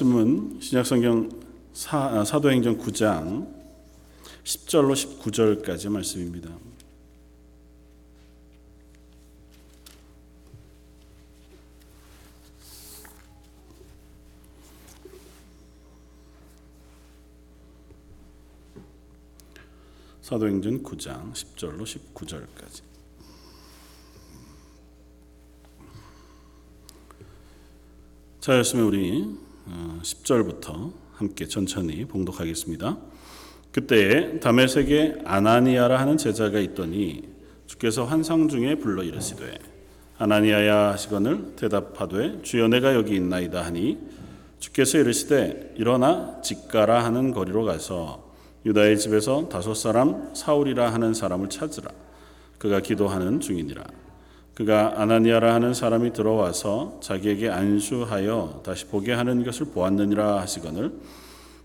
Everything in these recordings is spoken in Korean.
말씀은 신약성경 사, 사도행전 9장 10절로 19절까지 말씀입니다. 사도행전 9장 10절로 19절까지. 자 였으면 우리 10절부터 함께 천천히 봉독하겠습니다. 그때에 다메섹에 아나니아라 하는 제자가 있더니 주께서 환상 중에 불러 이르시되 아나니아야 하시거늘 대답하되 주여 내가 여기 있나이다 하니 주께서 이르시되 일어나 직가라 하는 거리로 가서 유다의 집에서 다섯 사람 사울이라 하는 사람을 찾으라 그가 기도하는 중이니라 그가 아나니아라 하는 사람이 들어와서 자기에게 안수하여 다시 보게 하는 것을 보았느니라 하시거늘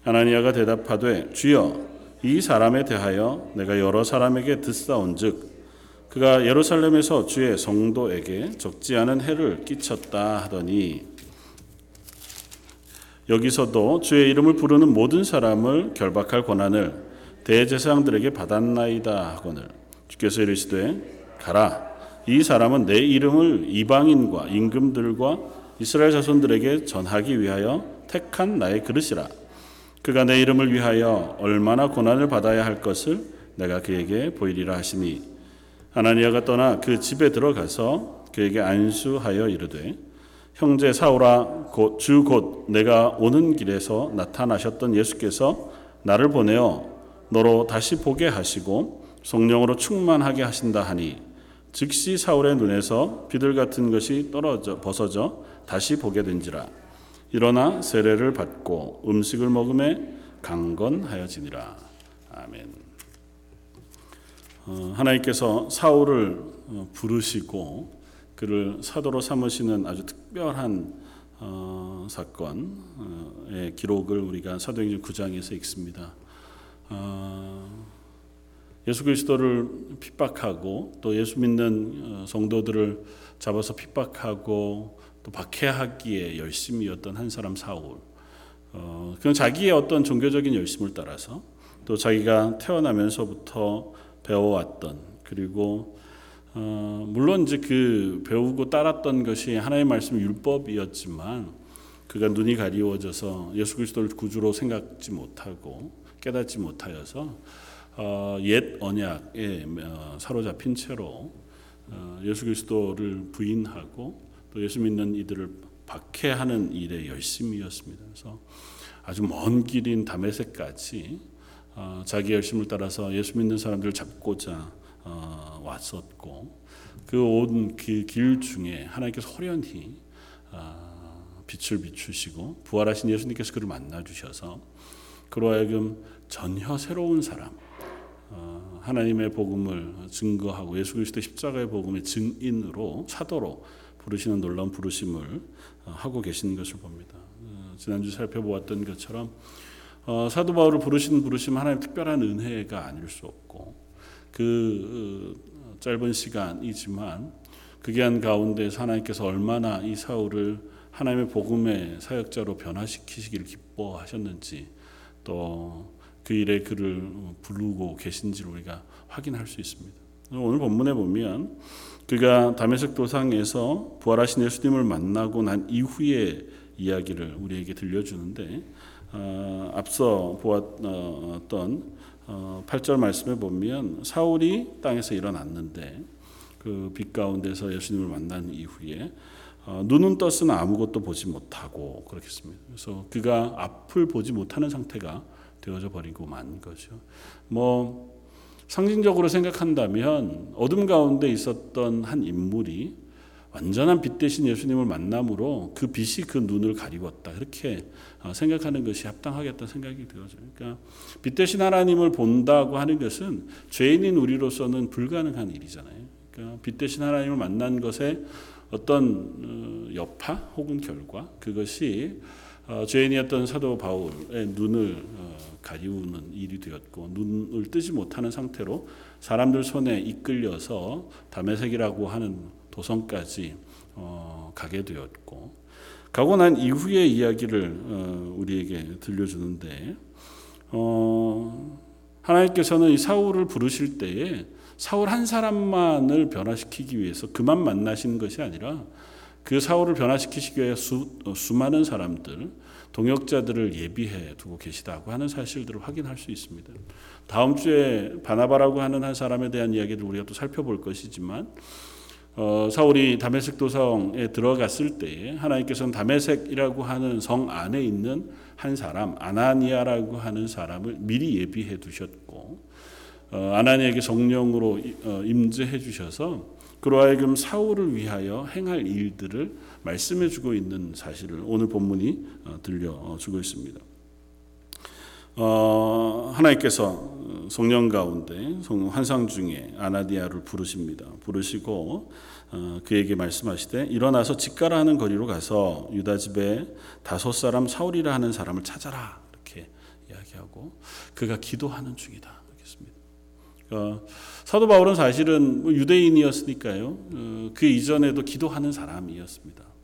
아나니아가 대답하되 주여 이 사람에 대하여 내가 여러 사람에게 듣사온즉 그가 예루살렘에서 주의 성도에게 적지 않은 해를 끼쳤다 하더니 여기서도 주의 이름을 부르는 모든 사람을 결박할 권한을 대제사장들에게 받았나이다 하거늘 주께서 이르시되 가라 이 사람은 내 이름을 이방인과 임금들과 이스라엘 자손들에게 전하기 위하여 택한 나의 그릇이라. 그가 내 이름을 위하여 얼마나 고난을 받아야 할 것을 내가 그에게 보이리라 하시니 아나니아가 떠나 그 집에 들어가서 그에게 안수하여 이르되 형제 사울아 주곧 내가 오는 길에서 나타나셨던 예수께서 나를 보내어 너로 다시 보게 하시고 성령으로 충만하게 하신다 하니 즉시 사울의 눈에서 비들 같은 것이 떨어져 벗어져 다시 보게 된지라 일어나 세례를 받고 음식을 먹음에 강건하여지니라 아멘. 어, 하나님께서 사울을 어, 부르시고 그를 사도로 삼으시는 아주 특별한 어, 사건의 기록을 우리가 사도행전 9장에서 읽습니다. 어, 예수 그리스도를 핍박하고 또 예수 믿는 어, 성도들을 잡아서 핍박하고 또 박해하기에 열심이었던 한 사람 사울. 어, 그는 자기의 어떤 종교적인 열심을 따라서 또 자기가 태어나면서부터 배워왔던 그리고 어, 물론 이제 그 배우고 따랐던 것이 하나의 말씀 율법이었지만 그가 눈이 가리워져서 예수 그리스도를 구주로 생각지 못하고 깨닫지 못하여서 어, 옛 언약에 어, 사로잡힌 채로 어, 예수 그리스도를 부인하고 또 예수 믿는 이들을 박해하는 일에 열심이었습니다. 그래서 아주 먼 길인 다메섹까지 어, 자기 열심을 따라서 예수 믿는 사람들을 잡고자 어, 왔었고 그온그길 중에 하나님께서 호련히 어, 빛을 비추시고 부활하신 예수님께서 그를 만나 주셔서 그로 하여금 전혀 새로운 사람 어, 하나님의 복음을 증거하고 예수 그리스도 십자가의 복음의 증인으로 사도로 부르시는 놀라운 부르심을 어, 하고 계시는 것을 봅니다. 어, 지난주 살펴보았던 것처럼 사도 바울을 부르시는 부르심 하나님 특별한 은혜가 아닐 수 없고 그 짧은 시간이지만 그 기한 가운데서 하나님께서 얼마나 이 사울을 하나님의 복음의 사역자로 변화시키시기를 기뻐하셨는지 또 그 일에 그를 부르고 계신지를 우리가 확인할 수 있습니다. 오늘 본문에 보면 그가 다메섹 도상에서 부활하신 예수님을 만나고 난 이후의 이야기를 우리에게 들려주는데 어, 앞서 보았던 어, 8절 말씀에 보면 사울이 땅에서 일어났는데 그 빛 가운데서 예수님을 만난 이후에 어, 눈은 떴으나 아무것도 보지 못하고 그렇겠습니다. 그래서 그가 앞을 보지 못하는 상태가 되어져 버리고 만 거죠. 뭐 상징적으로 생각한다면 어둠 가운데 있었던 한 인물이 완전한 빛 대신 예수님을 만남으로 그 빛이 그 눈을 가리웠다. 이렇게 어, 생각하는 것이 합당하겠다 생각이 되어져요. 그러니까 빛 대신 하나님을 본다고 하는 것은 죄인인 우리로서는 불가능한 일이잖아요. 그러니까 빛 대신 하나님을 만난 것에 어떤 어, 여파 혹은 결과 그것이 어, 죄인이었던 사도 바울의 눈을 가리우는 일이 되었고 눈을 뜨지 못하는 상태로 사람들 손에 이끌려서 담에색이라고 하는 도성까지 어, 가게 되었고 가고 난 이후의 이야기를 어, 우리에게 들려주는데 어, 하나님께서는 이 사울을 부르실 때에 사울 한 사람만을 변화시키기 위해서 그만 만나시는 것이 아니라 그 사울을 변화시키시기 위해 수, 어, 수많은 사람들 동역자들을 예비해 두고 계시다고 하는 사실들을 확인할 수 있습니다. 다음 주에 바나바라고 하는 한 사람에 대한 이야기를 우리가 또 살펴볼 것이지만 어, 사울이 다메섹 도성에 들어갔을 때에 하나님께서는 다메섹이라고 하는 성 안에 있는 한 사람 아나니아라고 하는 사람을 미리 예비해 두셨고 어, 아나니에게 성령으로 어, 임재해 주셔서 그로 하여금 사울을 위하여 행할 일들을 말씀해 주고 있는 사실을 오늘 본문이 어, 들려 주고 있습니다. 어, 하나님께서 성령 가운데 환상 중에 아나디아를 부르십니다. 부르시고 어, 그에게 말씀하시되 일어나서 집가라 하는 거리로 가서 유다 집에 다섯 사람 사울이라 하는 사람을 찾아라 이렇게 이야기하고 그가 기도하는 중이다 이렇습니다. 어, 사도 바울은 사실은 뭐 유대인이었으니까요. 어, 그 이전에도 기도하는 사람이었습니다.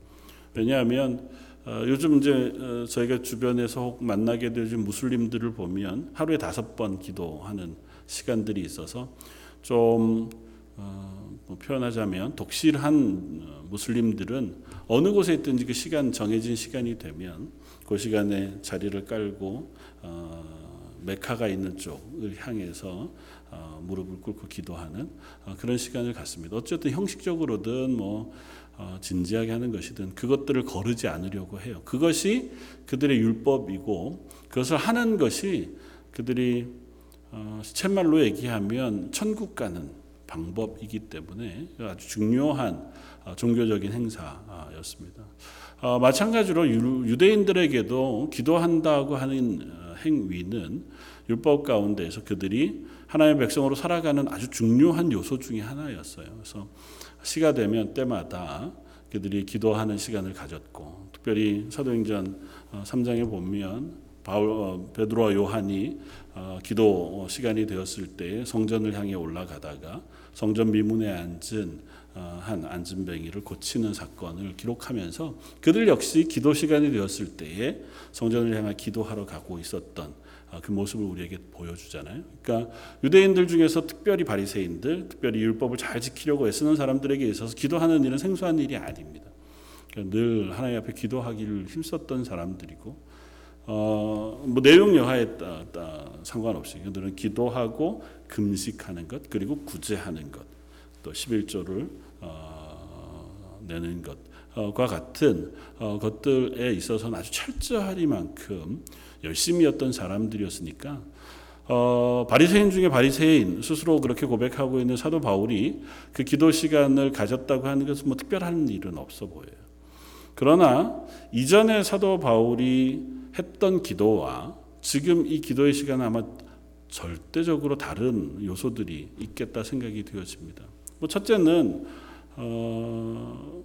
왜냐하면 어, 요즘 이제 어, 저희가 주변에서 혹 만나게 되는 무슬림들을 보면 하루에 다섯 번 기도하는 시간들이 있어서 좀 어, 뭐 표현하자면 독실한 어, 무슬림들은 어느 곳에 있든지 그 시간 정해진 시간이 되면 그 시간에 자리를 깔고 어, 메카가 있는 쪽을 향해서 어, 무릎을 꿇고 기도하는 어, 그런 시간을 갖습니다. 어쨌든 형식적으로든 뭐 어, 진지하게 하는 것이든 그것들을 거르지 않으려고 해요. 그것이 그들의 율법이고 그것을 하는 것이 그들이 어, 시쳇말로 얘기하면 천국 가는 방법이기 때문에 아주 중요한 어, 종교적인 행사였습니다. 마찬가지로 유대인들에게도 기도한다고 하는 행위는 율법 가운데에서 그들이 하나님의 백성으로 살아가는 아주 중요한 요소 중의 하나였어요. 그래서 시가 되면 때마다 그들이 기도하는 시간을 가졌고 특별히 사도행전 3장에 어, 보면 바울 어, 베드로와 요한이 어, 기도 시간이 되었을 때 성전을 향해 올라가다가 성전 미문에 앉은 한 안진뱅이를 고치는 사건을 기록하면서 그들 역시 기도 시간이 되었을 때에 성전을 향해 기도하러 가고 있었던 아, 그 모습을 우리에게 보여주잖아요. 그러니까 유대인들 중에서 특별히 바리새인들, 특별히 율법을 잘 지키려고 애쓰는 사람들에게 있어서 기도하는 일은 생소한 일이 아닙니다. 그러니까 늘 하나님 앞에 기도하기를 힘썼던 사람들이고 어, 뭐 내용 여하에 따, 따 상관없이 그들은 기도하고 금식하는 것 그리고 구제하는 것 또 11조를 어, 내는 것과 같은 어, 것들에 있어서는 아주 철저하리만큼 열심히였던 사람들이었으니까 어, 바리새인 중에 바리새인 스스로 그렇게 고백하고 있는 사도 바울이 그 기도 시간을 가졌다고 하는 것은 뭐 특별한 일은 없어 보여요. 그러나 이전에 사도 바울이 했던 기도와 지금 이 기도의 시간은 아마 절대적으로 다른 요소들이 있겠다 생각이 되어집니다. 뭐 첫째는 어,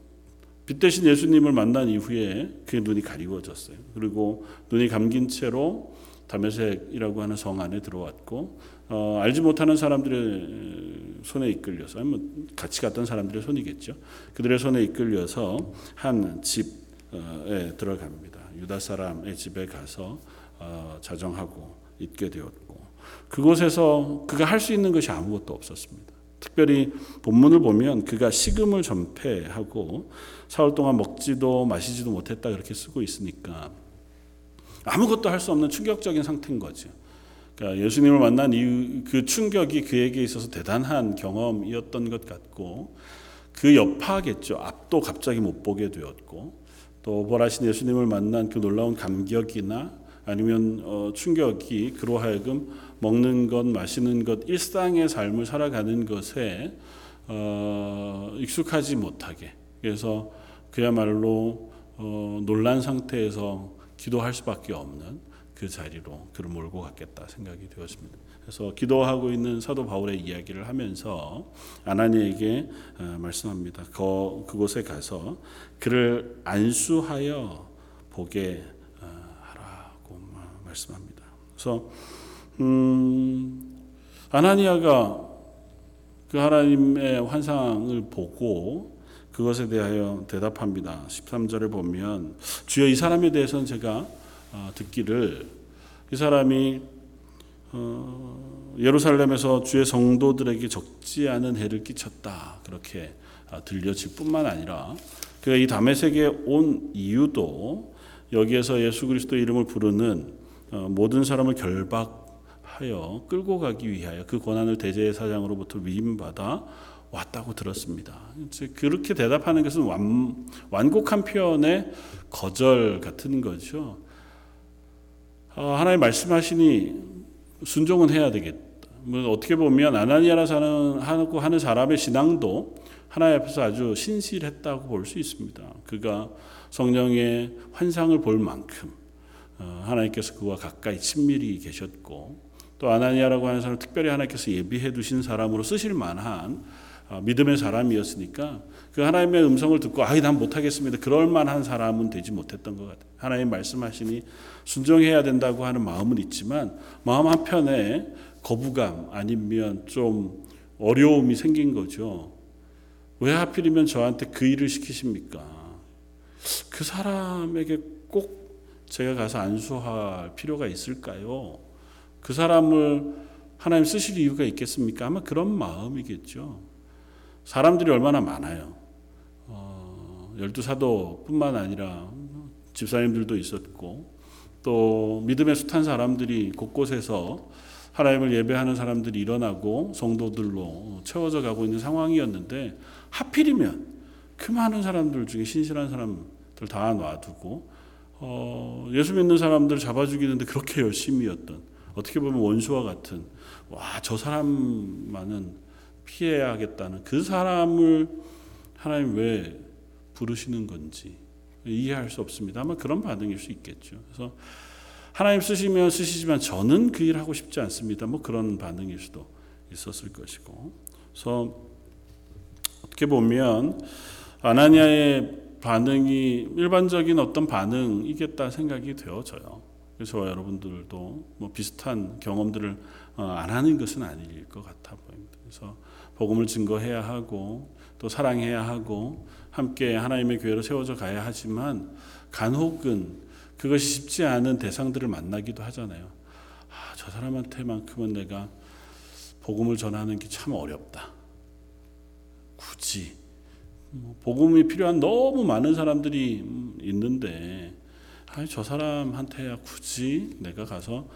빛 대신 예수님을 만난 이후에 그의 눈이 가리워졌어요. 그리고 눈이 감긴 채로 다메섹이라고 하는 성 안에 들어왔고 어, 알지 못하는 사람들의 손에 이끌려서 뭐 같이 갔던 사람들의 손이겠죠. 그들의 손에 이끌려서 한 집에 들어갑니다. 유다 사람의 집에 가서 어, 자정하고 있게 되었고 그곳에서 그가 할 수 있는 것이 아무것도 없었습니다. 특별히 본문을 보면 그가 식음을 전폐하고 사흘 동안 먹지도 마시지도 못했다 그렇게 쓰고 있으니까 아무것도 할 수 없는 충격적인 상태인 거죠. 그러니까 예수님을 만난 이유 그 충격이 그에게 있어서 대단한 경험이었던 것 같고 그 여파겠죠. 앞도 갑자기 못 보게 되었고 또 벌하신 예수님을 만난 그 놀라운 감격이나 아니면 어, 충격이 그로 하여금 먹는 것, 마시는 것, 일상의 삶을 살아가는 것에 어, 익숙하지 못하게 그래서 그야말로 어, 놀란 상태에서 기도할 수밖에 없는 그 자리로 그를 몰고 갔겠다 생각이 되었습니다. 그래서 기도하고 있는 사도 바울의 이야기를 하면서 아나니에게 어, 말씀합니다. 그, 그곳에 가서 그를 안수하여 보게 어, 하라고 말씀합니다. 그래서 음, 아나니아가 그 하나님의 환상을 보고 그것에 대하여 대답합니다. 13절에 보면 주여 이 사람에 대해서는 제가 어, 듣기를 이 사람이 어, 예루살렘에서 주의 성도들에게 적지 않은 해를 끼쳤다 그렇게 아, 들려질 뿐만 아니라 그가 이 다메섹에 온 이유도 여기에서 예수 그리스도 이름을 부르는 어, 모든 사람을 결박 하여 끌고 가기 위하여 그 고난을 대제의 사장으로부터 위임받아 왔다고 들었습니다. 그렇게 대답하는 것은 완, 완곡한 표현의 거절 같은 거죠. 어, 하나님 말씀하시니 순종은 해야 되겠다. 뭐 어떻게 보면 아나니아라 사는 하고 하는 사람의 신앙도 하나님 앞에서 아주 신실했다고 볼 수 있습니다. 그가 성령의 환상을 볼 만큼 어, 하나님께서 그와 가까이 친밀히 계셨고 또 아나니아라고 하는 사람 특별히 하나님께서 예비해 두신 사람으로 쓰실 만한 어, 믿음의 사람이었으니까 그 하나님의 음성을 듣고 아이 난 못하겠습니다. 그럴 만한 사람은 되지 못했던 것 같아요. 하나님 말씀하시니 순종해야 된다고 하는 마음은 있지만 마음 한편에 거부감 아니면 좀 어려움이 생긴 거죠. 왜 하필이면 저한테 그 일을 시키십니까? 그 사람에게 꼭 제가 가서 안수할 필요가 있을까요? 그 사람을 하나님 쓰실 이유가 있겠습니까? 아마 그런 마음이겠죠. 사람들이 얼마나 많아요. 어, 열두 사도뿐만 아니라 집사님들도 있었고 또 믿음의 숱한 사람들이 곳곳에서 하나님을 예배하는 사람들이 일어나고 성도들로 채워져 가고 있는 상황이었는데 하필이면 그 많은 사람들 중에 신실한 사람들 다 놔두고 어, 예수 믿는 사람들 잡아 죽이는데 그렇게 열심히였던 어떻게 보면 원수와 같은 와 저 사람만은 피해야겠다는 그 사람을 하나님 왜 부르시는 건지 이해할 수 없습니다. 아마 그런 반응일 수 있겠죠. 그래서 하나님 쓰시면 쓰시지만 저는 그 일 하고 싶지 않습니다. 뭐 그런 반응일 수도 있었을 것이고. 그래서 어떻게 보면 아나니아의 반응이 일반적인 어떤 반응이겠다 생각이 되어져요. 그래서 여러분들도 뭐 비슷한 경험들을 어, 안 하는 것은 아닐 것 같아 보입니다. 그래서 복음을 증거해야 하고 또 사랑해야 하고 함께 하나님의 교회로 세워져 가야 하지만 간혹은 그것이 쉽지 않은 대상들을 만나기도 하잖아요. 아, 저 사람한테만큼은 내가 복음을 전하는 게 참 어렵다. 굳이 뭐 복음이 필요한 너무 많은 사람들이 있는데 아니, 저 사람한테야 굳이 내가 가서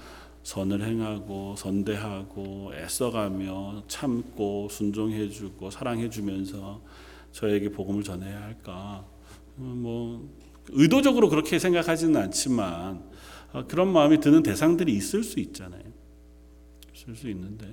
선을 행하고 선대하고 애써가며 참고 순종해주고 사랑해주면서 저에게 복음을 전해야 할까? 뭐 의도적으로 그렇게 생각하지는 않지만 어, 그런 마음이 드는 대상들이 있을 수 있잖아요. 있을 수 있는데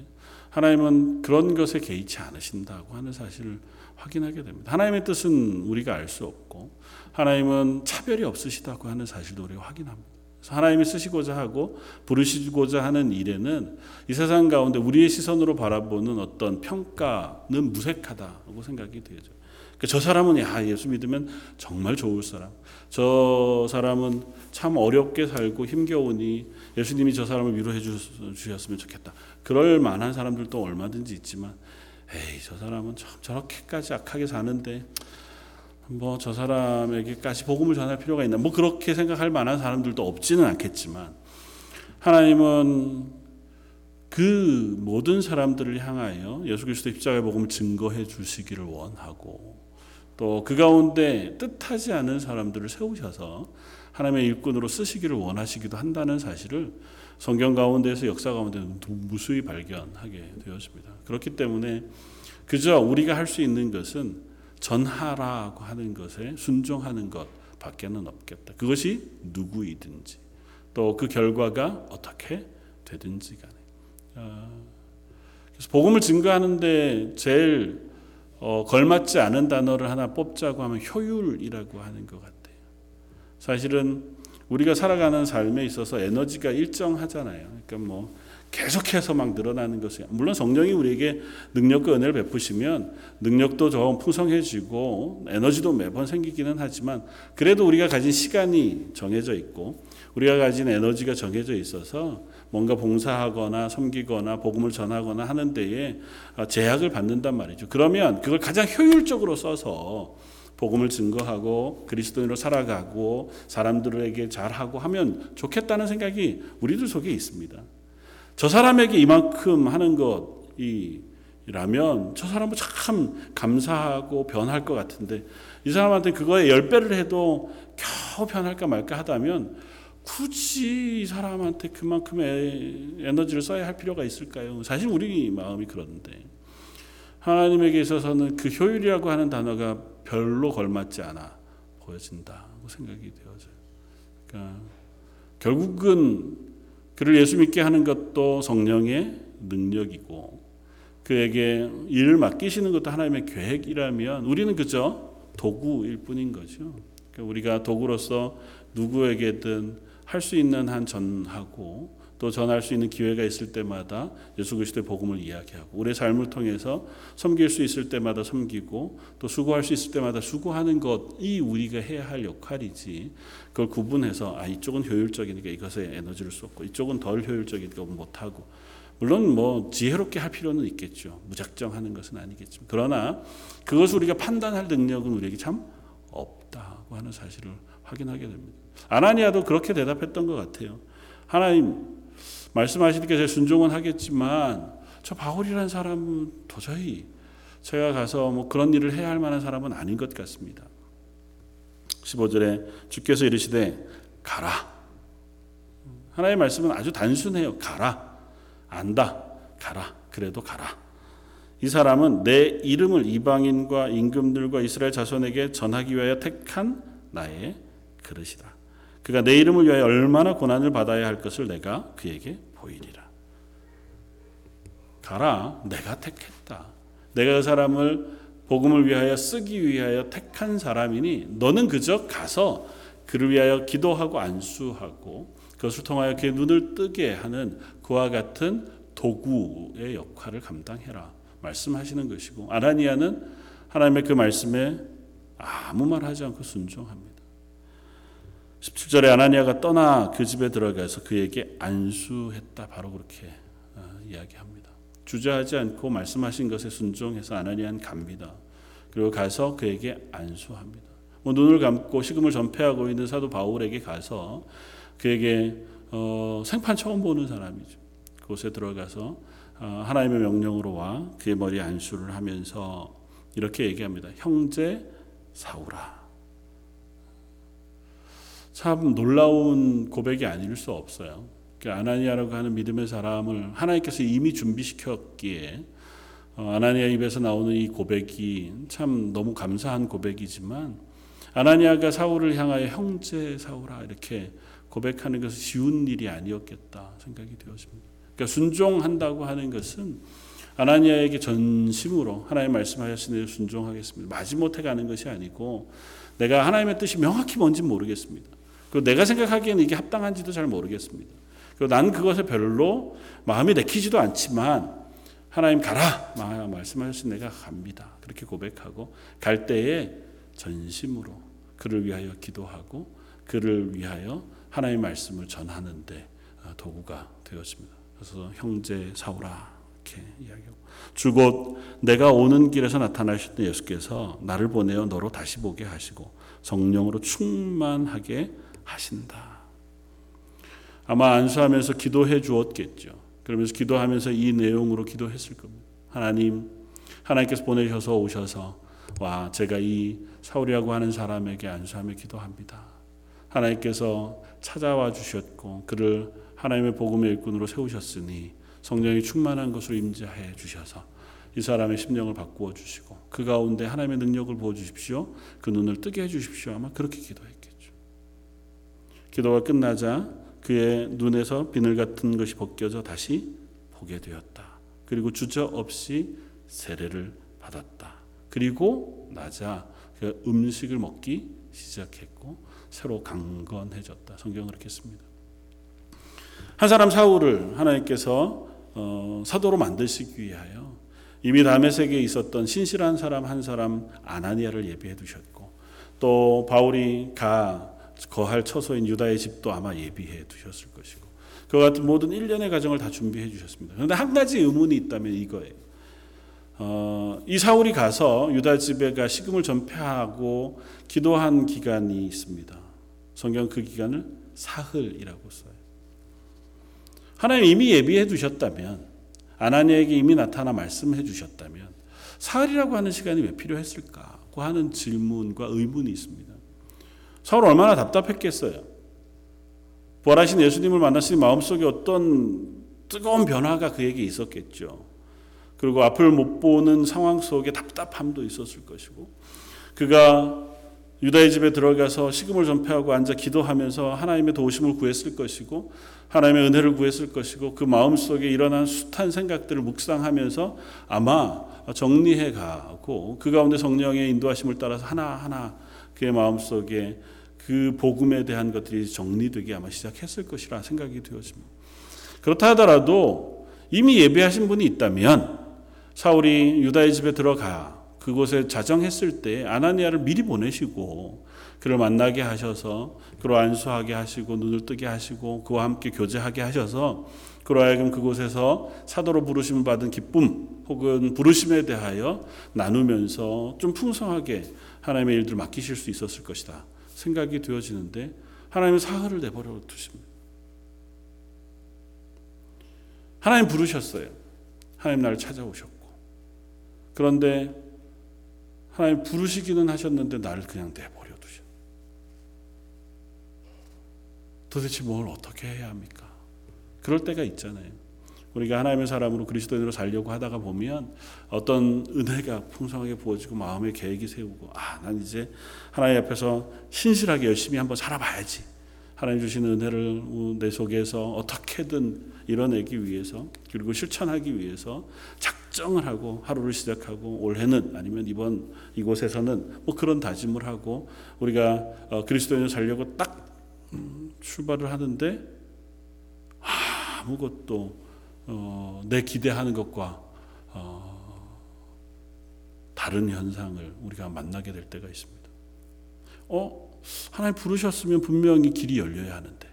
하나님은 그런 것에 개의치 않으신다고 하는 사실을 확인하게 됩니다. 하나님의 뜻은 우리가 알 수 없고 하나님은 차별이 없으시다고 하는 사실도 우리가 확인합니다. 하나님이 쓰시고자 하고 부르시고자 하는 일에는 이 세상 가운데 우리의 시선으로 바라보는 어떤 평가는 무색하다고 생각이 되죠. 그러니까 저 사람은 야 예수 믿으면 정말 좋을 사람. 저 사람은 참 어렵게 살고 힘겨우니 예수님이 저 사람을 위로해 주셨으면 좋겠다. 그럴 만한 사람들도 얼마든지 있지만 에이 저 사람은 참 저렇게까지 악하게 사는데 뭐 저 사람에게까지 복음을 전할 필요가 있나? 뭐 그렇게 생각할 만한 사람들도 없지는 않겠지만 하나님은 그 모든 사람들을 향하여 예수 그리스도 십자가의 복음을 증거해 주시기를 원하고 또 그 가운데 뜻하지 않은 사람들을 세우셔서 하나님의 일꾼으로 쓰시기를 원하시기도 한다는 사실을 성경 가운데에서 역사 가운데 무수히 발견하게 되었습니다. 그렇기 때문에 그저 우리가 할 수 있는 것은 전하라고 하는 것에 순종하는 것 밖에는 없겠다. 그것이 누구이든지 또 그 결과가 어떻게 되든지 간에. 아, 그래서 복음을 증거하는데 제일 어, 걸맞지 않은 단어를 하나 뽑자고 하면 효율이라고 하는 것 같아요. 사실은 우리가 살아가는 삶에 있어서 에너지가 일정하잖아요. 그러니까 뭐 계속해서 막 늘어나는 것이 물론 성령이 우리에게 능력과 은혜를 베푸시면 능력도 좀 풍성해지고 에너지도 매번 생기기는 하지만 그래도 우리가 가진 시간이 정해져 있고 우리가 가진 에너지가 정해져 있어서 뭔가 봉사하거나 섬기거나 복음을 전하거나 하는 데에 제약을 받는단 말이죠. 그러면 그걸 가장 효율적으로 써서 복음을 증거하고 그리스도인으로 살아가고 사람들에게 잘하고 하면 좋겠다는 생각이 우리들 속에 있습니다. 저 사람에게 이만큼 하는 것이라면 저 사람은 참 감사하고 변할 것 같은데 이 사람한테 그거에 열 배를 해도 겨우 변할까 말까 하다면 굳이 이 사람한테 그만큼의 에너지를 써야 할 필요가 있을까요? 사실 우리 마음이 그런데 하나님에게 있어서는 그 효율이라고 하는 단어가 별로 걸맞지 않아 보여진다고 생각이 되어져요. 그러니까 결국은 그를 예수 믿게 하는 것도 성령의 능력이고 그에게 일을 맡기시는 것도 하나님의 계획이라면 우리는 그저 도구일 뿐인 거죠. 그러니까 우리가 도구로서 누구에게든 할 수 있는 한 전하고 또 전할 수 있는 기회가 있을 때마다 예수 그리스도의 복음을 이야기하고 우리의 삶을 통해서 섬길 수 있을 때마다 섬기고 또 수고할 수 있을 때마다 수고하는 것이 우리가 해야 할 역할이지 그걸 구분해서 아 이쪽은 효율적이니까 이것에 에너지를 쏟고 이쪽은 덜 효율적이니까 못하고 물론 뭐 지혜롭게 할 필요는 있겠죠. 무작정 하는 것은 아니겠지만 그러나 그것을 우리가 판단할 능력은 우리에게 참 없다고 하는 사실을 확인하게 됩니다. 아나니아도 그렇게 대답했던 것 같아요. 하나님 말씀하시니까 제가 순종은 하겠지만 저 바울이라는 사람은 도저히 제가 가서 뭐 그런 일을 해야 할 만한 사람은 아닌 것 같습니다. 15절에 주께서 이르시되 가라. 하나님의 말씀은 아주 단순해요. 가라. 안다. 가라. 그래도 가라. 이 사람은 내 이름을 이방인과 임금들과 이스라엘 자손에게 전하기 위하여 택한 나의 그릇이다. 그가 내 이름을 위하여 얼마나 고난을 받아야 할 것을 내가 그에게 보이리라. 가라, 내가 택했다. 내가 그 사람을 복음을 위하여 쓰기 위하여 택한 사람이니 너는 그저 가서 그를 위하여 기도하고 안수하고 그것을 통하여 그의 눈을 뜨게 하는 그와 같은 도구의 역할을 감당해라. 말씀하시는 것이고 아나니아는 하나님의 그 말씀에 아무 말 하지 않고 순종합니다. 17절에 아나니아가 떠나 그 집에 들어가서 그에게 안수했다. 바로 그렇게 어, 이야기합니다. 주저하지 않고 말씀하신 것에 순종해서 아나니아는 갑니다. 그리고 가서 그에게 안수합니다. 뭐 눈을 감고 식음을 전폐하고 있는 사도 바울에게 가서 그에게 어, 생판 처음 보는 사람이죠. 그곳에 들어가서 어, 하나님의 명령으로 와 그의 머리에 안수를 하면서 이렇게 얘기합니다. 형제 사울아. 참 놀라운 고백이 아닐 수 없어요. 그 아나니아라고 하는 믿음의 사람을 하나님께서 이미 준비시켰기에 어, 아나니아 입에서 나오는 이 고백이 참 너무 감사한 고백이지만 아나니아가 사울을 향하여 형제 사울아 이렇게 고백하는 것은 쉬운 일이 아니었겠다 생각이 되었습니다. 그러니까 순종한다고 하는 것은 아나니아에게 전심으로 하나님 말씀하셨으니 순종하겠습니다. 마지못해 가는 것이 아니고 내가 하나님의 뜻이 명확히 뭔지 모르겠습니다. 그리고 내가 생각하기에는 이게 합당한지도 잘 모르겠습니다. 그리고 난 그것에 별로 마음이 내키지도 않지만 하나님 가라 말씀하셨으니 내가 갑니다. 그렇게 고백하고 갈 때에 전심으로 그를 위하여 기도하고 그를 위하여 하나님의 말씀을 전하는데 어, 도구가 되었습니다. 그래서 형제 사오라 이렇게 이야기하고 주곧 내가 오는 길에서 나타나셨던 예수께서 나를 보내어 너로 다시 보게 하시고 성령으로 충만하게 하신다. 아마 안수하면서 기도해 주었겠죠. 그러면서 기도하면서 이 내용으로 기도했을 겁니다. 하나님, 하나님께서 보내셔서 오셔서 와 제가 이 사울이라고 하는 사람에게 안수하며 기도합니다. 하나님께서 찾아와 주셨고 그를 하나님의 복음의 일꾼으로 세우셨으니 성령이 충만한 것으로 임재해 주셔서 이 사람의 심령을 바꾸어 주시고 그 가운데 하나님의 능력을 부어 주십시오. 그 눈을 뜨게 해 주십시오. 아마 그렇게 기도했 기도가 끝나자 그의 눈에서 비늘 같은 것이 벗겨져 다시 보게 되었다. 그리고 주저 없이 세례를 받았다. 그리고 나자 그 음식을 먹기 시작했고 새로 강건해졌다. 성경은 그렇게 씁니다. 한 사람 사울을 하나님께서 어, 사도로 만드시기 위하여 이미 다메섹에 있었던 신실한 사람 한 사람 아나니아를 예비해 두셨고 또 바울이 가 거할 처소인 유다의 집도 아마 예비해 두셨을 것이고 그 같은 모든 일련의 과정을 다 준비해 주셨습니다. 그런데 한 가지 의문이 있다면 이거예요. 어, 이 사울이 가서 유다 집에가 식음을 전폐하고 기도한 기간이 있습니다. 성경 그 기간을 사흘이라고 써요. 하나님 이미 예비해 두셨다면 아나니에게 이미 나타나 말씀해 주셨다면 사흘이라고 하는 시간이 왜 필요했을까고 하는 질문과 의문이 있습니다. 사울 얼마나 답답했겠어요. 부활하신 예수님을 만났으니 마음속에 어떤 뜨거운 변화가 그에게 있었겠죠. 그리고 앞을 못 보는 상황 속에 답답함도 있었을 것이고 그가 유다의 집에 들어가서 식음을 전폐하고 앉아 기도하면서 하나님의 도우심을 구했을 것이고 하나님의 은혜를 구했을 것이고 그 마음속에 일어난 숱한 생각들을 묵상하면서 아마 정리해 가고 그 가운데 성령의 인도하심을 따라서 하나하나 그의 마음속에 그 복음에 대한 것들이 정리되기 아마 시작했을 것이라 생각이 되어집니다. 그렇다 하더라도 이미 예배하신 분이 있다면 사울이 유다의 집에 들어가 그곳에 자정했을 때 아나니아를 미리 보내시고 그를 만나게 하셔서 그로 안수하게 하시고 눈을 뜨게 하시고 그와 함께 교제하게 하셔서 그로 하여금 그곳에서 사도로 부르심을 받은 기쁨 혹은 부르심에 대하여 나누면서 좀 풍성하게 하나님의 일들을 맡기실 수 있었을 것이다 생각이 되어지는데 하나님은 사흘을 내버려 두십니다. 하나님 부르셨어요. 하나님 나를 찾아오셨고 그런데 하나님 부르시기는 하셨는데 나를 그냥 내버려 두셔. 도대체 뭘 어떻게 해야 합니까? 그럴 때가 있잖아요. 우리가 하나님의 사람으로 그리스도인으로 살려고 하다가 보면 어떤 은혜가 풍성하게 부어지고 마음의 계획이 세우고 아, 난 이제 하나님 앞에서 신실하게 열심히 한번 살아봐야지. 하나님 주시는 은혜를 내 속에서 어떻게든 이뤄내기 위해서 그리고 실천하기 위해서 작정을 하고 하루를 시작하고 올해는 아니면 이번 이곳에서는 뭐 그런 다짐을 하고 우리가 어, 그리스도인을 살려고 딱 음, 출발을 하는데 아무것도 어, 내 기대하는 것과 어, 다른 현상을 우리가 만나게 될 때가 있습니다. 어 하나님 부르셨으면 분명히 길이 열려야 하는데.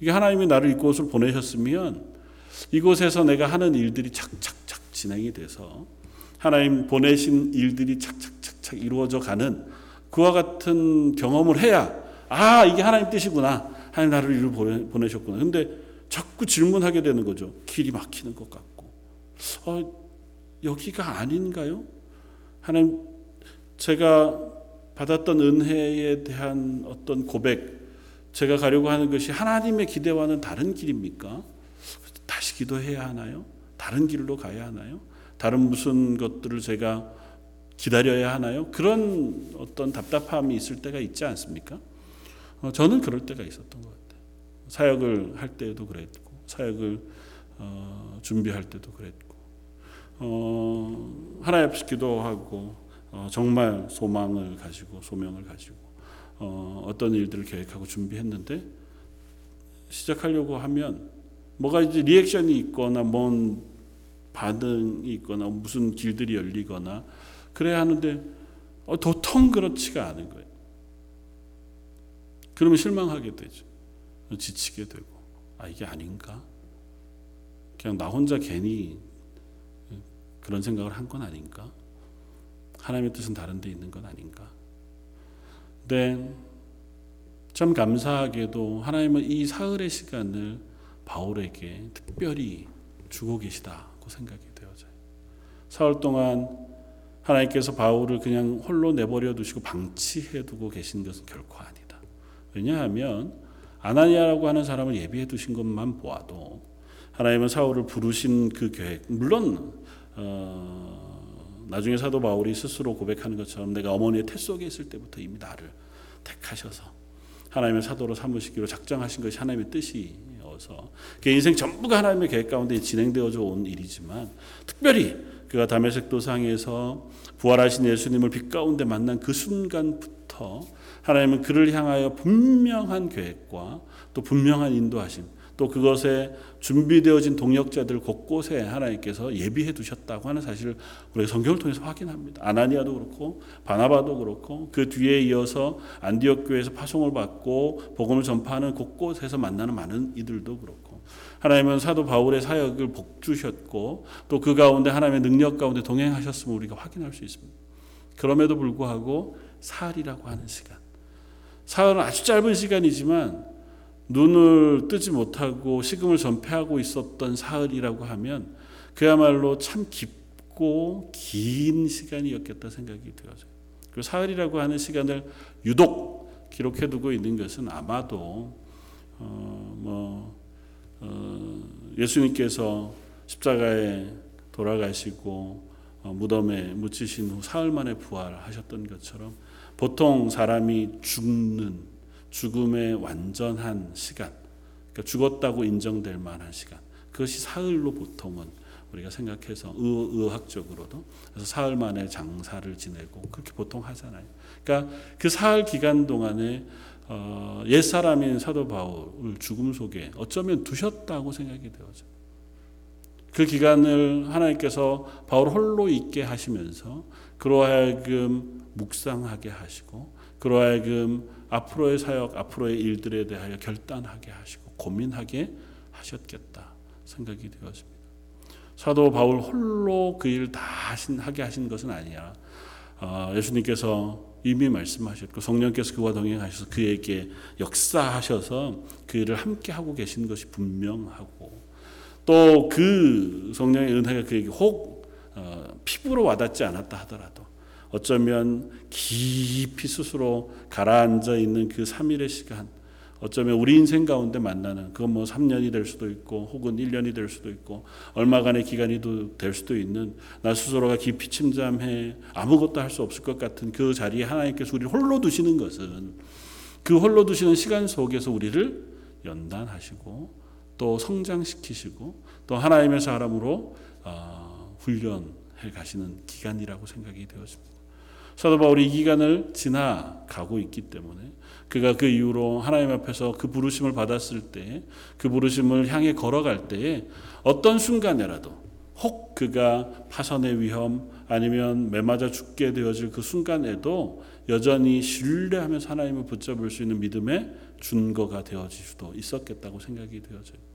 이게 하나님이 나를 이곳을 보내셨으면 이곳에서 내가 하는 일들이 착착착 진행이 돼서 하나님 보내신 일들이 착착착착 이루어져 가는 그와 같은 경험을 해야 아 이게 하나님 뜻이구나. 하나님 나를 이를 보내, 보내셨구나. 근데 자꾸 질문하게 되는 거죠 길이 막히는 것 같고 어, 여기가 아닌가요 하나님 제가 받았던 은혜에 대한 어떤 고백, 제가 가려고 하는 것이 하나님의 기대와는 다른 길입니까? 다시 기도해야 하나요? 다른 길로 가야 하나요? 다른 무슨 것들을 제가 기다려야 하나요? 그런 어떤 답답함이 있을 때가 있지 않습니까? 어, 저는 그럴 때가 있었던 것 같아요. 사역을 할 때도 그랬고, 사역을 어, 준비할 때도 그랬고, 어, 하나님 앞에 기도하고 어, 정말 소망을 가지고 소명을 가지고 어, 어떤 일들을 계획하고 준비했는데 시작하려고 하면 뭐가 이제 리액션이 있거나 뭔 반응이 있거나 무슨 길들이 열리거나 그래야 하는데 어, 도통 그렇지가 않은 거예요. 그러면 실망하게 되죠. 지치게 되고 아 이게 아닌가? 그냥 나 혼자 괜히 그런 생각을 한 건 아닌가? 하나님의 뜻은 다른 데 있는 건 아닌가? 근데 참 감사하게도 하나님은 이 사흘의 시간을 바울에게 특별히 주고 계시다고 생각이 되어져요. 사흘 동안 하나님께서 바울을 그냥 홀로 내버려 두시고 방치해 두고 계신 것은 결코 아니다. 왜냐하면 아나니아라고 하는 사람을 예비해 두신 것만 보아도 하나님은 사울을 부르신 그 계획 물론 어, 나중에 사도 바울이 스스로 고백하는 것처럼 내가 어머니의 태 속에 있을 때부터 이미 나를 택하셔서 하나님의 사도로 삼으시기로 작정하신 것이 하나님의 뜻이어서 그 인생 전부가 하나님의 계획 가운데 진행되어져 온 일이지만 특별히 그가 다메섹 도상에서 부활하신 예수님을 빛 가운데 만난 그 순간부터 하나님은 그를 향하여 분명한 계획과 또 분명한 인도하심 또 그것에 준비되어진 동역자들 곳곳에 하나님께서 예비해 두셨다고 하는 사실을 우리가 성경을 통해서 확인합니다. 아나니아도 그렇고 바나바도 그렇고 그 뒤에 이어서 안디옥 교회에서 파송을 받고 복음을 전파하는 곳곳에서 만나는 많은 이들도 그렇고 하나님은 사도 바울의 사역을 복주셨고 또 그 가운데 하나님의 능력 가운데 동행하셨음을 우리가 확인할 수 있습니다. 그럼에도 불구하고 사흘이라고 하는 시간. 사흘은 아주 짧은 시간이지만 눈을 뜨지 못하고 식음을 전폐하고 있었던 사흘이라고 하면 그야말로 참 깊고 긴 시간이었겠다 생각이 들어져요. 그 사흘이라고 하는 시간을 유독 기록해두고 있는 것은 아마도 어, 뭐 어, 예수님께서 십자가에 돌아가시고 어, 무덤에 묻히신 후 사흘 만에 부활하셨던 것처럼 보통 사람이 죽는 죽음의 완전한 시간, 그러니까 죽었다고 인정될 만한 시간, 그것이 사흘로 보통은 우리가 생각해서 의, 의학적으로도 그래서 사흘 만에 장사를 지내고 그렇게 보통 하잖아요. 그러니까 그 사흘 기간 동안에 어, 옛 사람인 사도 바울을 죽음 속에 어쩌면 두셨다고 생각이 되어져. 그 기간을 하나님께서 바울 홀로 있게 하시면서 그로 하여금 묵상하게 하시고 그로 하여금 앞으로의 사역, 앞으로의 일들에 대하여 결단하게 하시고 고민하게 하셨겠다 생각이 되었습니다. 사도 바울 홀로 그 일을 다 하신, 하게 하신 것은 아니야. 어, 예수님께서 이미 말씀하셨고 성령께서 그와 동행하셔서 그에게 역사하셔서 그 일을 함께 하고 계신 것이 분명하고 또 그 성령의 은혜가 그에게 혹 어, 피부로 와닿지 않았다 하더라도 어쩌면 깊이 스스로 가라앉아 있는 그 3일의 시간 어쩌면 우리 인생 가운데 만나는 그건 뭐 3년이 될 수도 있고 혹은 1년이 될 수도 있고 얼마간의 기간이 될 수도 있는 나 스스로가 깊이 침잠해 아무것도 할 수 없을 것 같은 그 자리에 하나님께서 우리를 홀로 두시는 것은 그 홀로 두시는 시간 속에서 우리를 연단하시고 또 성장시키시고 또 하나님의 사람으로 어, 훈련해 가시는 기간이라고 생각이 되었습니다. 사도 바울이 이 기간을 지나가고 있기 때문에 그가 그 이후로 하나님 앞에서 그 부르심을 받았을 때 그 부르심을 향해 걸어갈 때에 어떤 순간에라도 혹 그가 파선의 위험 아니면 매맞아 죽게 되어질 그 순간에도 여전히 신뢰하면서 하나님을 붙잡을 수 있는 믿음의 준거가 되어질 수도 있었겠다고 생각이 되어져요.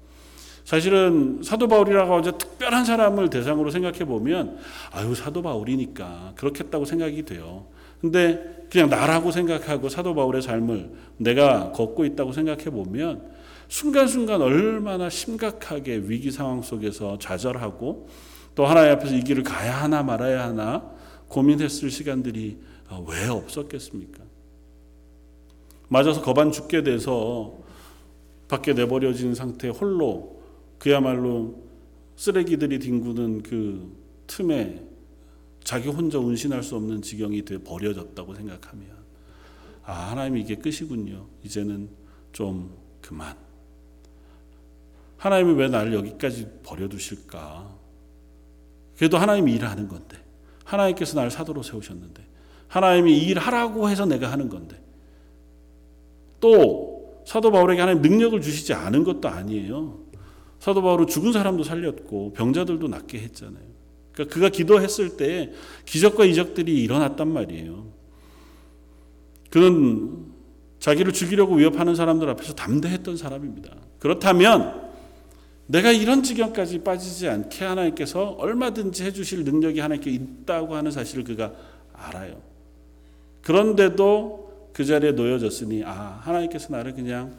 사실은 사도 바울이라고 하자 특별한 사람을 대상으로 생각해 보면 아유 사도 바울이니까 그렇겠다고 생각이 돼요. 근데 그냥 나라고 생각하고 사도 바울의 삶을 내가 걷고 있다고 생각해 보면 순간순간 얼마나 심각하게 위기 상황 속에서 좌절하고 또 하나님 앞에서 이 길을 가야 하나 말아야 하나 고민했을 시간들이 왜 없었겠습니까? 맞아서 거반 죽게 돼서 밖에 내버려진 상태 홀로 그야말로 쓰레기들이 뒹구는 그 틈에 자기 혼자 운신할 수 없는 지경이 돼 버려졌다고 생각하면 아 하나님이 이게 끝이군요. 이제는 좀 그만. 하나님이 왜 나를 여기까지 버려두실까? 그래도 하나님이 일을 하는 건데 하나님께서 나를 사도로 세우셨는데 하나님이 일하라고 해서 내가 하는 건데 또 사도 바울에게 하나님 능력을 주시지 않은 것도 아니에요. 사도 바울은 죽은 사람도 살렸고 병자들도 낫게 했잖아요. 그러니까 그가 기도했을 때 기적과 이적들이 일어났단 말이에요. 그는 자기를 죽이려고 위협하는 사람들 앞에서 담대했던 사람입니다. 그렇다면 내가 이런 지경까지 빠지지 않게 하나님께서 얼마든지 해주실 능력이 하나님께 있다고 하는 사실을 그가 알아요. 그런데도 그 자리에 놓여졌으니 아 하나님께서 나를 그냥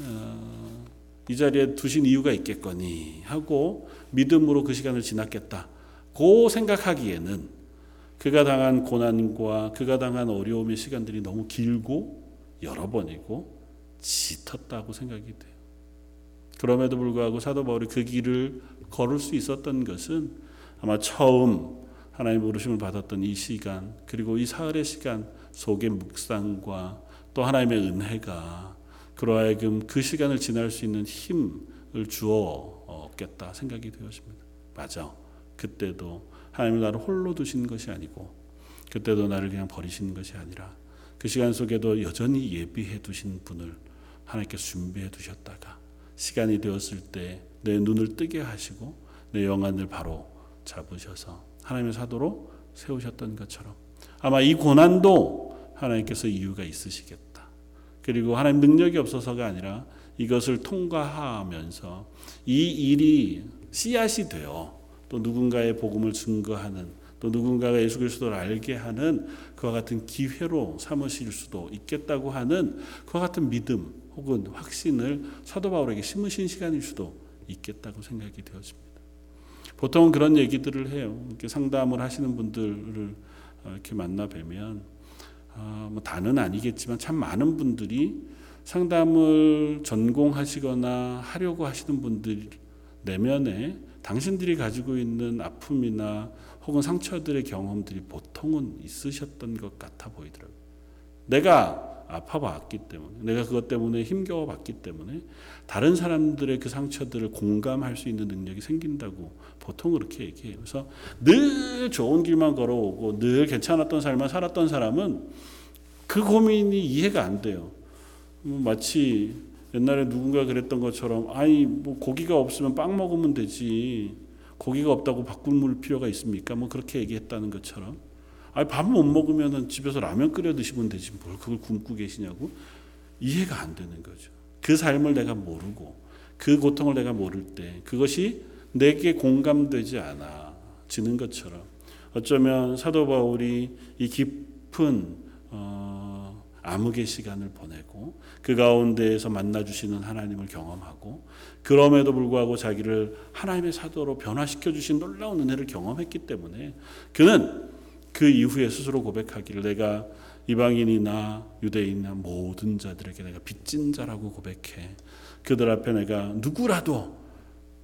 어, 이 자리에 두신 이유가 있겠거니 하고 믿음으로 그 시간을 지났겠다. 고 생각하기에는 그가 당한 고난과 그가 당한 어려움의 시간들이 너무 길고 여러 번이고 짙었다고 생각이 돼요. 그럼에도 불구하고 사도 바울이 그 길을 걸을 수 있었던 것은 아마 처음 하나님 부르심을 받았던 이 시간 그리고 이 사흘의 시간 속의 묵상과 또 하나님의 은혜가 그러 하여금 그 시간을 지날 수 있는 힘을 주어 얻겠다 생각이 되었습니다. 맞아. 그때도 하나님 나를 홀로 두신 것이 아니고 그때도 나를 그냥 버리신 것이 아니라 그 시간 속에도 여전히 예비해 두신 분을 하나님께 준비해 두셨다가 시간이 되었을 때 내 눈을 뜨게 하시고 내 영안을 바로 잡으셔서 하나님의 사도로 세우셨던 것처럼 아마 이 고난도 하나님께서 이유가 있으시겠다. 그리고 하나님 능력이 없어서가 아니라 이것을 통과하면서 이 일이 씨앗이 되어 또 누군가의 복음을 증거하는 또 누군가가 예수 그리스도를 알게 하는 그와 같은 기회로 삼으실 수도 있겠다고 하는 그와 같은 믿음 혹은 확신을 사도 바울에게 심으신 시간일 수도 있겠다고 생각이 되어집니다. 보통은 그런 얘기들을 해요. 이렇게 상담을 하시는 분들을 어, 이렇게 만나 뵈면 아, 뭐 다는 아니겠지만 참 많은 분들이 상담을 전공하시거나 하려고 하시는 분들 내면에 당신들이 가지고 있는 아픔이나 혹은 상처들의 경험들이 보통은 있으셨던 것 같아 보이더라고요. 내가 아파봤기 때문에, 내가 그것 때문에 힘겨워봤기 때문에 다른 사람들의 그 상처들을 공감할 수 있는 능력이 생긴다고 보통 그렇게 얘기해요. 그래서 늘 좋은 길만 걸어오고 늘 괜찮았던 삶을 살았던 사람은 그 고민이 이해가 안 돼요. 뭐 마치 옛날에 누군가 그랬던 것처럼 아니 뭐 고기가 없으면 빵 먹으면 되지 고기가 없다고 바꿀 물 필요가 있습니까? 뭐 그렇게 얘기했다는 것처럼 아니 밥 못 먹으면은 집에서 라면 끓여 드시면 되지 뭘 그걸 굶고 계시냐고 이해가 안 되는 거죠. 그 삶을 내가 모르고 그 고통을 내가 모를 때 그것이 내게 공감되지 않아 지는 것처럼. 어쩌면 사도 바울이 이 깊은 어, 암흑의 시간을 보내고 그 가운데에서 만나 주시는 하나님을 경험하고 그럼에도 불구하고 자기를 하나님의 사도로 변화시켜 주신 놀라운 은혜를 경험했기 때문에 그는 그 이후에 스스로 고백하기를 내가 이방인이나 유대인이나 모든 자들에게 내가 빚진 자라고 고백해. 그들 앞에 내가 누구라도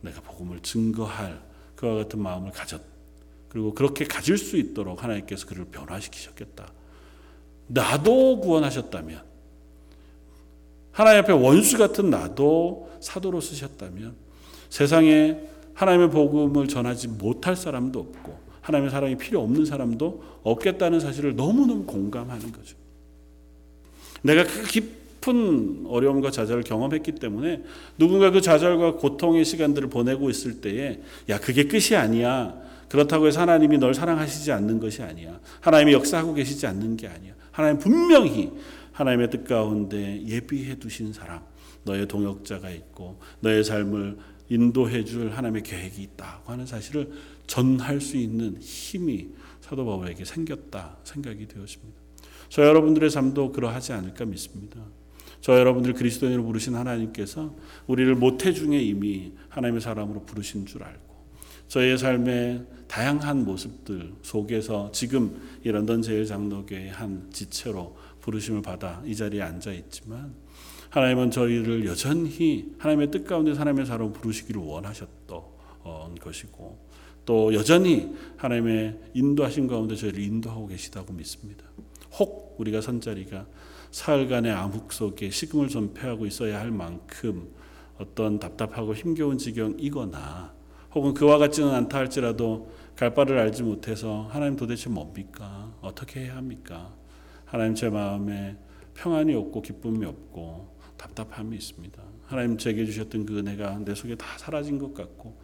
내가 복음을 증거할 그와 같은 마음을 가졌 그리고 그렇게 가질 수 있도록 하나님께서 그를 변화시키셨겠다. 나도 구원하셨다면 하나님 앞에 원수 같은 나도 사도로 쓰셨다면 세상에 하나님의 복음을 전하지 못할 사람도 없고 하나님의 사랑이 필요 없는 사람도 없겠다는 사실을 너무너무 공감하는 거죠. 내가 그 깊 은 어려움과 좌절을 경험했기 때문에 누군가 그 좌절과 고통의 시간들을 보내고 있을 때에 야 그게 끝이 아니야. 그렇다고 해서 하나님이 널 사랑하시지 않는 것이 아니야. 하나님이 역사하고 계시지 않는 게 아니야. 하나님 분명히 하나님의 뜻 가운데 예비해 두신 사람, 너의 동역자가 있고 너의 삶을 인도해 줄 하나님의 계획이 있다고 하는 사실을 전할 수 있는 힘이 사도 바울에게 생겼다 생각이 되었습니다. 저 여러분들의 삶도 그러하지 않을까 믿습니다. 저 여러분들 그리스도인으로 부르신 하나님께서 우리를 모태 중에 이미 하나님의 사람으로 부르신 줄 알고 저희의 삶의 다양한 모습들 속에서 지금 이 런던 제일 장로교의 한 지체로 부르심을 받아 이 자리에 앉아 있지만 하나님은 저희를 여전히 하나님의 뜻 가운데 하나님의 사람으로 부르시기를 원하셨던 것이고 또 여전히 하나님의 인도하신 가운데 저희를 인도하고 계시다고 믿습니다. 혹 우리가 선 자리가 사흘간의 암흑 속에 식음을 전폐하고 있어야 할 만큼 어떤 답답하고 힘겨운 지경이거나 혹은 그와 같지는 않다 할지라도 갈 바를 알지 못해서 하나님 도대체 뭡니까? 어떻게 해야 합니까? 하나님 제 마음에 평안이 없고 기쁨이 없고 답답함이 있습니다. 하나님 제게 주셨던 그 은혜가 내 속에 다 사라진 것 같고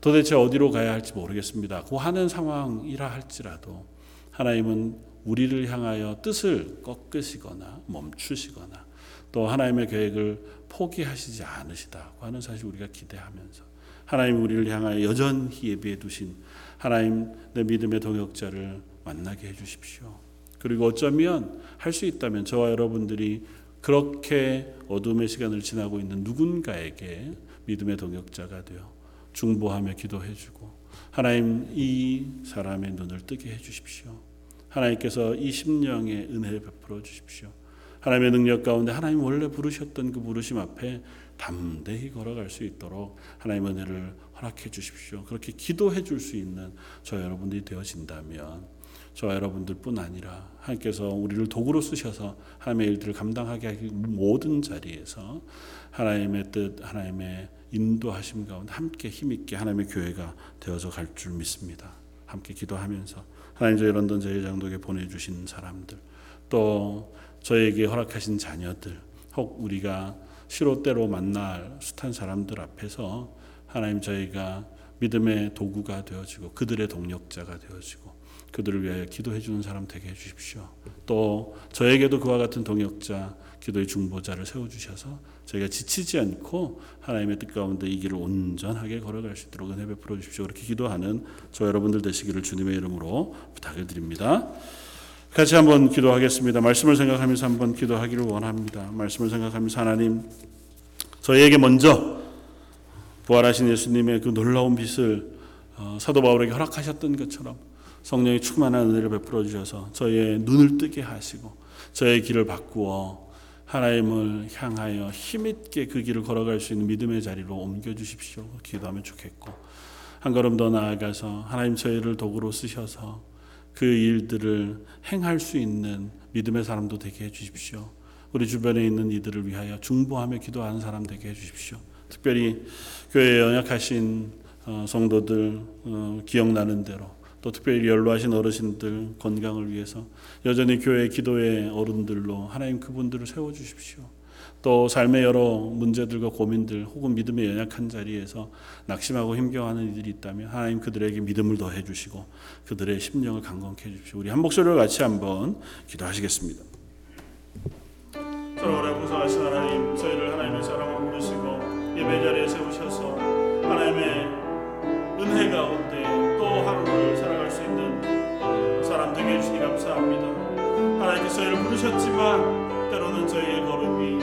도대체 어디로 가야 할지 모르겠습니다. 고 하는 상황이라 할지라도 하나님은 우리를 향하여 뜻을 꺾으시거나 멈추시거나 또 하나님의 계획을 포기하시지 않으시다고 하는 사실 우리가 기대하면서 하나님 우리를 향하여 여전히 예비해 두신 하나님 내 믿음의 동역자를 만나게 해 주십시오. 그리고 어쩌면 할 수 있다면 저와 여러분들이 그렇게 어둠의 시간을 지나고 있는 누군가에게 믿음의 동역자가 되어 중보하며 기도해 주고 하나님 이 사람의 눈을 뜨게 해 주십시오. 하나님께서 이 심령의 은혜를 베풀어 주십시오. 하나님의 능력 가운데 하나님 원래 부르셨던 그 부르심 앞에 담대히 걸어갈 수 있도록 하나님 은혜를 허락해 주십시오. 그렇게 기도해 줄 수 있는 저 여러분들이 되어진다면 저 여러분들뿐 아니라 하나님께서 우리를 도구로 쓰셔서 하나님의 일들을 감당하게 하기 모든 자리에서 하나님의 뜻, 하나님의 인도하심 가운데 함께 힘있게 하나님의 교회가 되어서 갈 줄 믿습니다. 함께 기도하면서 하나님 저희 런던 제일장독에 보내주신 사람들 또 저에게 허락하신 자녀들 혹 우리가 시로 때로 만날 숱한 사람들 앞에서 하나님 저희가 믿음의 도구가 되어지고 그들의 동력자가 되어지고 그들을 위하여 기도해 주는 사람 되게 해 주십시오. 또 저에게도 그와 같은 동역자, 기도의 중보자를 세워 주셔서 저희가 지치지 않고 하나님의 뜻 가운데 이 길을 온전하게 걸어갈 수 있도록 은혜 베풀어 주십시오. 그렇게 기도하는 저 여러분들 되시기를 주님의 이름으로 부탁을 드립니다. 같이 한번 기도하겠습니다. 말씀을 생각하면서 한번 기도하기를 원합니다. 말씀을 생각하면서 하나님 저희에게 먼저 부활하신 예수님의 그 놀라운 빛을 어, 사도 바울에게 허락하셨던 것처럼 성령의 충만한 은혜를 베풀어 주셔서 저희의 눈을 뜨게 하시고 저의 길을 바꾸어 하나님을 향하여 힘있게 그 길을 걸어갈 수 있는 믿음의 자리로 옮겨 주십시오. 기도하면 좋겠고 한 걸음 더 나아가서 하나님 저희를 도구로 쓰셔서 그 일들을 행할 수 있는 믿음의 사람도 되게 해 주십시오. 우리 주변에 있는 이들을 위하여 중보하며 기도하는 사람 되게 해 주십시오. 특별히 교회에 연약하신 어, 성도들 어, 기억나는 대로 또 특별히 연로하신 어르신들 건강을 위해서 여전히 교회 기도의 어른들로 하나님 그분들을 세워 주십시오. 또 삶의 여러 문제들과 고민들 혹은 믿음의 연약한 자리에서 낙심하고 힘겨워하는 이들이 있다면 하나님 그들에게 믿음을 더해 주시고 그들의 심령을 강건케 해 주십시오. 우리 한 목소리로 같이 한번 기도하시겠습니다. 서로 오래 보사하신 하나님 저희를 하나님의 사랑을 부르시고 예배 자리에 세우셔서 저희를 부르셨지만 때로는 저희의 걸음이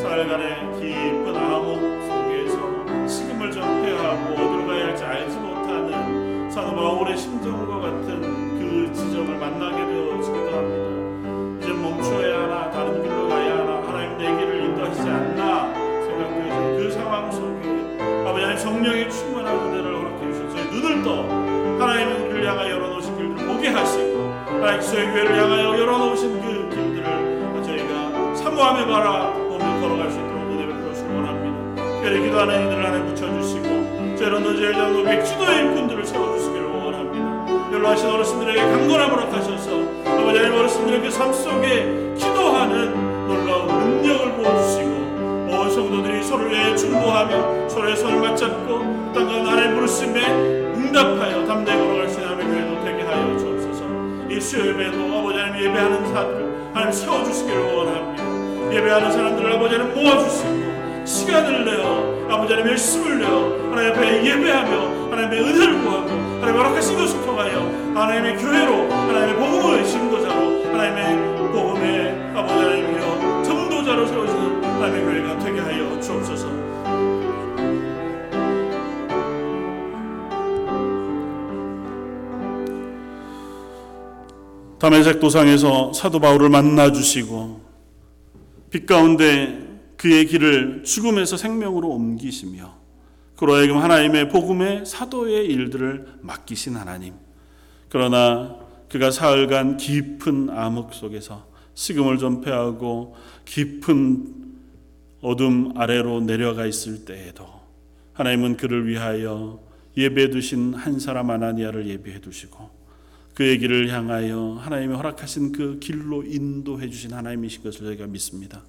살간의 깊은 암흑 속에서 식음을 전폐하고 어디로 가야 할지 알지 못하는 사도 바울의 심정과 같은 그 지점을 만나게 되어지기도 합니다. 이제 멈춰야 하나 다른 길로 가야 하나 하나님 내 길을 인도하시지 않나 생각되어지는 그 상황 속에 아버지 하나님 성령의 충만한 은혜를 허락해 주셔서 눈을 떠 하나님의 우리를 향하여 열어놓으신 길들을 보게 하시고 하나님 저희 교회를 향하여 삶 속에 기도하는 놀라운 능력을 부어주시고 온 성도들이 서로를 위해 중보하며 서로의 손을 맞잡고 땅과 나라의 부르심에 응답하여 담대히 걸어갈 수 있는 하나님의 교회도 되게 하여 주옵소서. 이 수요예배도 아버지 하나님 예배하는 사람들 하나님 세워주시기를 원합니다. 예배하는 사람들을 아버지 하나님 모아주시고 시간을 내어 아버지 하나님 열심을 내어 하나님 앞에 예배하며 하나님의 은혜를 구하고 하나님 허락하신 것을 통하여 하나님의 교회로 하나님의 복음의 신도자로 하나님의 복음의 아버지 하나님이여 전도자로 세워지는 하나님의 교회가 되게 하여 주옵소서 다메섹 도상에서 사도 바울을 만나 주시고 빛 가운데 그의 길을 죽음에서 생명으로 옮기시며 그로 하여금 하나님의 복음의 사도의 일들을 맡기신 하나님. 그러나 그가 사흘간 깊은 암흑 속에서 식음을 전폐하고 깊은 어둠 아래로 내려가 있을 때에도 하나님은 그를 위하여 예배해 두신 한 사람 아나니아를 예배해 두시고 그의 길을 향하여 하나님이 허락하신 그 길로 인도해 주신 하나님이신 것을 저희가 믿습니다.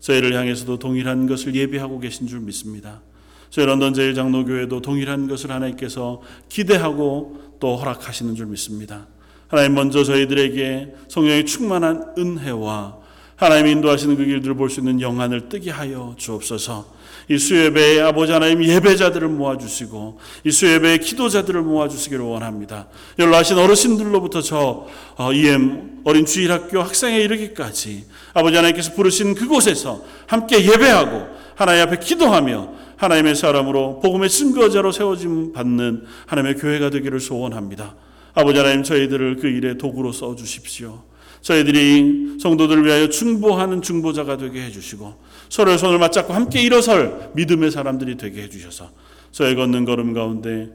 저희를 향해서도 동일한 것을 예비하고 계신 줄 믿습니다. 저희 런던 제일장로교회도 동일한 것을 하나님께서 기대하고 또 허락하시는 줄 믿습니다. 하나님 먼저 저희들에게 성령의 충만한 은혜와 하나님이 인도하시는 그 길들을 볼 수 있는 영안을 뜨게 하여 주옵소서. 이 수예배에 아버지 하나님 예배자들을 모아주시고 이 수예배에 기도자들을 모아주시기를 원합니다. 연로하신 어르신들로부터 저 어, EM 어린 주일학교 학생에 이르기까지 아버지 하나님께서 부르신 그곳에서 함께 예배하고 하나님 앞에 기도하며 하나님의 사람으로 복음의 증거자로 세워짐 받는 하나님의 교회가 되기를 소원합니다. 아버지 하나님 저희들을 그 일에 도구로 써 주십시오. 저희들이 성도들을 위하여 중보하는 중보자가 되게 해주시고 서로의 손을 맞잡고 함께 일어설 믿음의 사람들이 되게 해주셔서 저희 걷는 걸음 가운데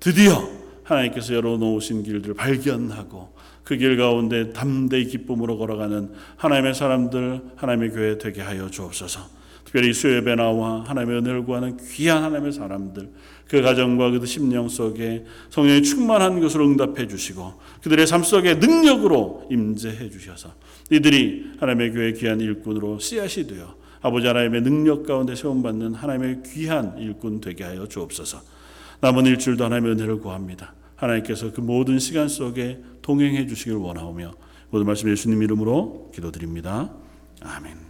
드디어 하나님께서 열어놓으신 길들을 발견하고 그 길 가운데 담대히 기쁨으로 걸어가는 하나님의 사람들 하나님의 교회 되게 하여 주옵소서. 특별히 수요예배 나와 하나님의 은혜를 구하는 귀한 하나님의 사람들 그 가정과 그 심령 속에 성령이 충만한 것으로 응답해 주시고 그들의 삶 속에 능력으로 임재해 주셔서 이들이 하나님의 교회 귀한 일꾼으로 씨앗이 되어 아버지 하나님의 능력 가운데 세움받는 하나님의 귀한 일꾼 되게 하여 주옵소서. 남은 일주일도 하나님의 은혜를 구합니다. 하나님께서 그 모든 시간 속에 동행해 주시길 원하오며 모든 말씀 예수님 이름으로 기도드립니다. 아멘.